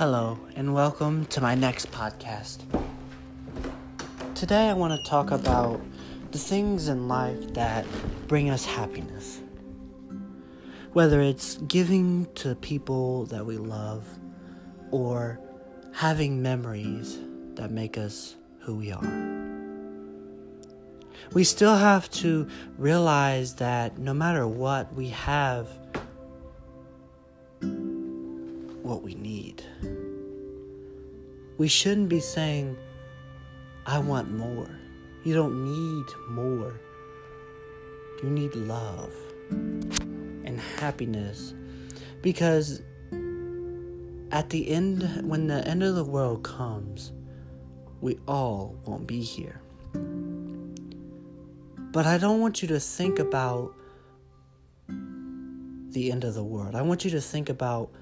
Hello, and welcome to my next podcast. Today, I want to talk about the things in life that bring us happiness. Whether it's giving to people that we love or having memories that make us who we are. We still have to realize that no matter what, we have what we need. We shouldn't be saying, I want more. You don't need more. You need love and happiness. Because at the end, when the end of the world comes, we all won't be here. But I don't want you to think about the end of the world. I want you to think about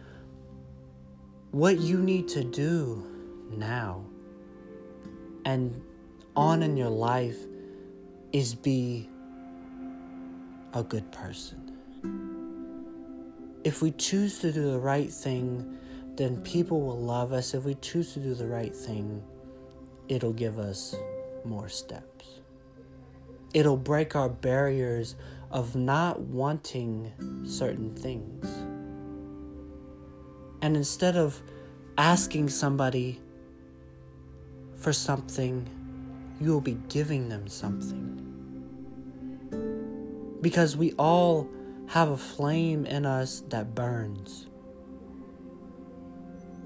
what you need to do now and on in your life is be a good person. If we choose to do the right thing, then people will love us. If we choose to do the right thing, it'll give us more steps. It'll break our barriers of not wanting certain things. And instead of asking somebody for something, you will be giving them something. Because we all have a flame in us that burns.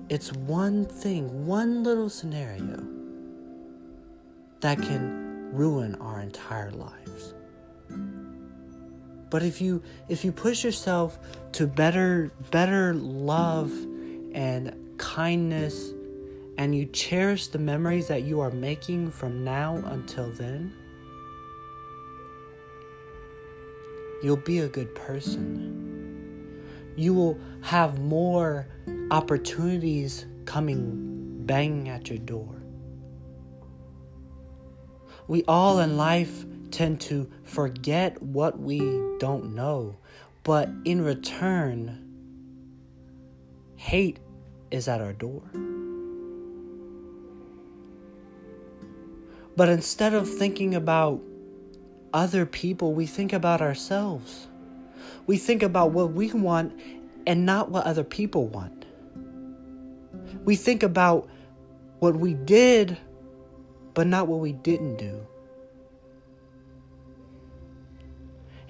It's one thing, one little scenario that can ruin our entire lives. But if you if you push yourself to better better love and kindness and you cherish the memories that you are making from now until then, you'll be a good person. You will have more opportunities coming banging at your door. We all in life tend to forget what we don't know, but in return, hate is at our door. But instead of thinking about other people, we think about ourselves. We think about what we want and not what other people want. We think about what we did, but not what we didn't do.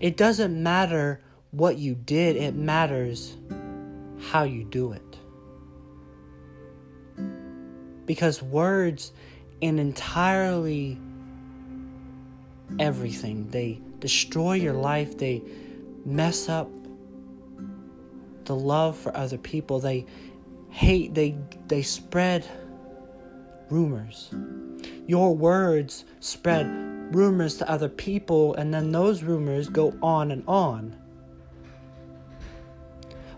It doesn't matter what you did, it matters how you do it. Because words and entirely everything, they destroy your life, they mess up the love for other people, they hate, they they spread rumors. Your words spread rumors to other people, and then those rumors go on and on.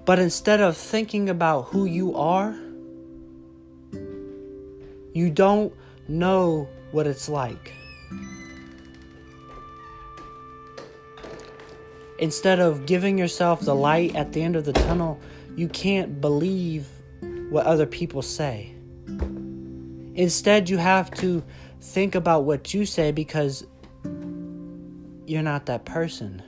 But instead of thinking about who you are, you don't know what it's like. Instead of giving yourself the light at the end of the tunnel, you can't believe what other people say. Instead, you have to think about what you say because you're not that person.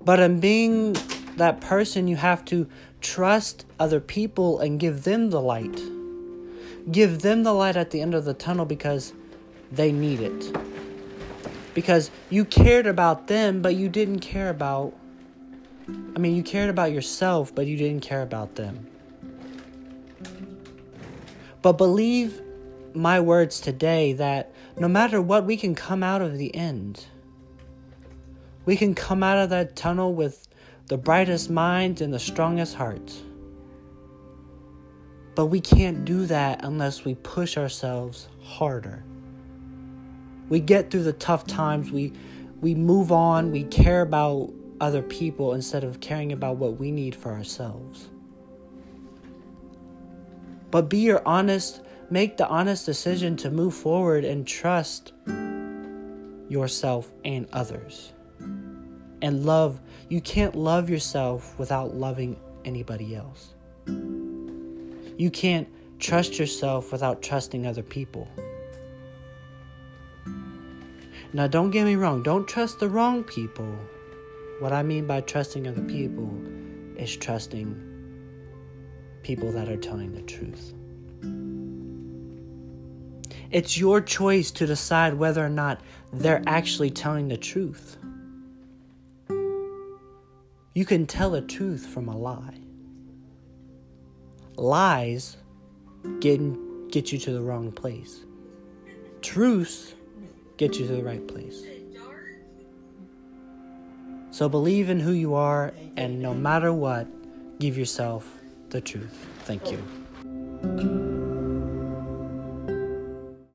But in being that person, you have to trust other people and give them the light. Give them the light at the end of the tunnel because they need it. Because you cared about them, but you didn't care about. I mean, you cared about yourself, but you didn't care about them. But believe my words today that no matter what, we can come out of the end. We can come out of that tunnel with the brightest minds and the strongest hearts. But we can't do that unless we push ourselves harder. We get through the tough times, we we move on, we care about other people instead of caring about what we need for ourselves. But be your honest, make the honest decision to move forward and trust yourself and others. And love, you can't love yourself without loving anybody else. You can't trust yourself without trusting other people. Now, don't get me wrong, don't trust the wrong people. What I mean by trusting other people is trusting people that are telling the truth. It's your choice to decide whether or not they're actually telling the truth. You can tell a truth from a lie. Lies get, get you to the wrong place. Truths get you to the right place. So believe in who you are, and no matter what, give yourself the truth. Thank you.